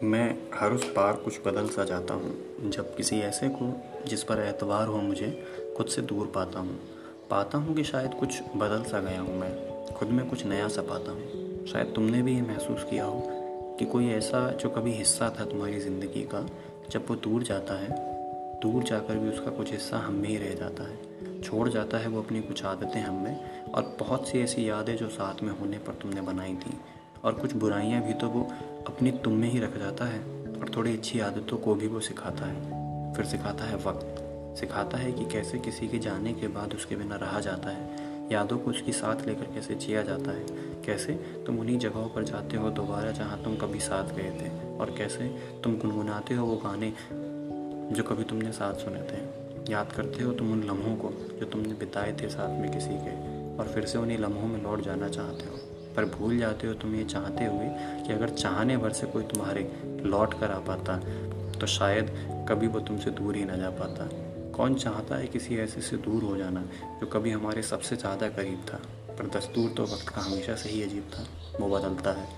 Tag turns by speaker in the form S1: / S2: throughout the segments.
S1: हर उस पार कुछ बदल सा जाता हूँ, जब किसी ऐसे को, जिस पर एतवार हो मुझे, खुद से दूर पाता हूँ। पाता हूँ कि शायद कुछ बदल सा गया हूँ मैं, खुद में कुछ नया सा पाता हूँ। शायद तुमने भी ये महसूस किया हो कि कोई ऐसा जो कभी हिस्सा था तुम्हारी ज़िंदगी का, जब वो दूर जाता है, दूर जाकर भी उसका कुछ हिस्सा हम में ही रह जाता है। छोड़ जाता है वो अपनी कुछ आदतें हम में, और बहुत सी ऐसी यादें जो साथ में होने पर तुमने बनाई थी। और कुछ बुराइयाँ भी तो वो अपनी तुम में ही रख जाता है और थोड़ी अच्छी आदतों को भी वो सिखाता है। फिर सिखाता है वक्त। सिखाता है कि कैसे किसी के जाने के बाद उसके बिना रहा जाता है। यादों को उसकी साथ लेकर कैसे जिया जाता है। कैसे तुम उन्हीं जगहों पर जाते हो दोबारा जहाँ तुम कभी साथ गए थे? और कैसे तुम गुनगुनाते हो वो गाने जो कभी तुमने साथ सुने थे? याद करते हो तुम उन लम्हों को जो तुमने बिताए थे साथ में किसी के? और फिर से उन्हीं लम्हों में लौट जाना चाहते हो। पर भूल जाते हो, तुम ये चाहते हुए कि अगर चाहने भर से कोई तुम्हारे लौट कर आ पाता तो शायद कभी वो तुमसे दूर ही ना जा पाता। कौन चाहता है किसी ऐसे से दूर हो जाना, जो कभी हमारे सबसे ज़्यादा करीब था, पर दस्तूर तो वक्त का हमेशा से ही अजीब था, वो बदलता है।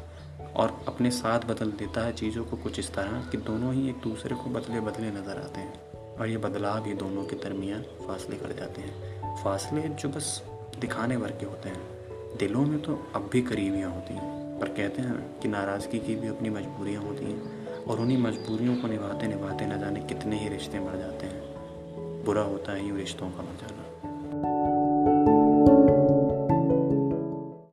S1: और अपने साथ बदल देता है चीज़ों को कुछ इस तरह कि दोनों ही एक दूसरे को बदले बदले नज़र आते हैं, और ये बदलाव ही दोनों के दरमियान फासले कर जाते हैं। फासले जो बस दिखाने भर के होते हैं। दिलों में तो अब भी करीबियाँ होती हैं, पर कहते हैं कि नाराज़गी की भी अपनी मजबूरियाँ होती हैं और उन्हीं मजबूरियों को निभाते निभाते न जाने कितने ही रिश्ते मर जाते हैं। बुरा होता है यूँ रिश्तों का मर जाना।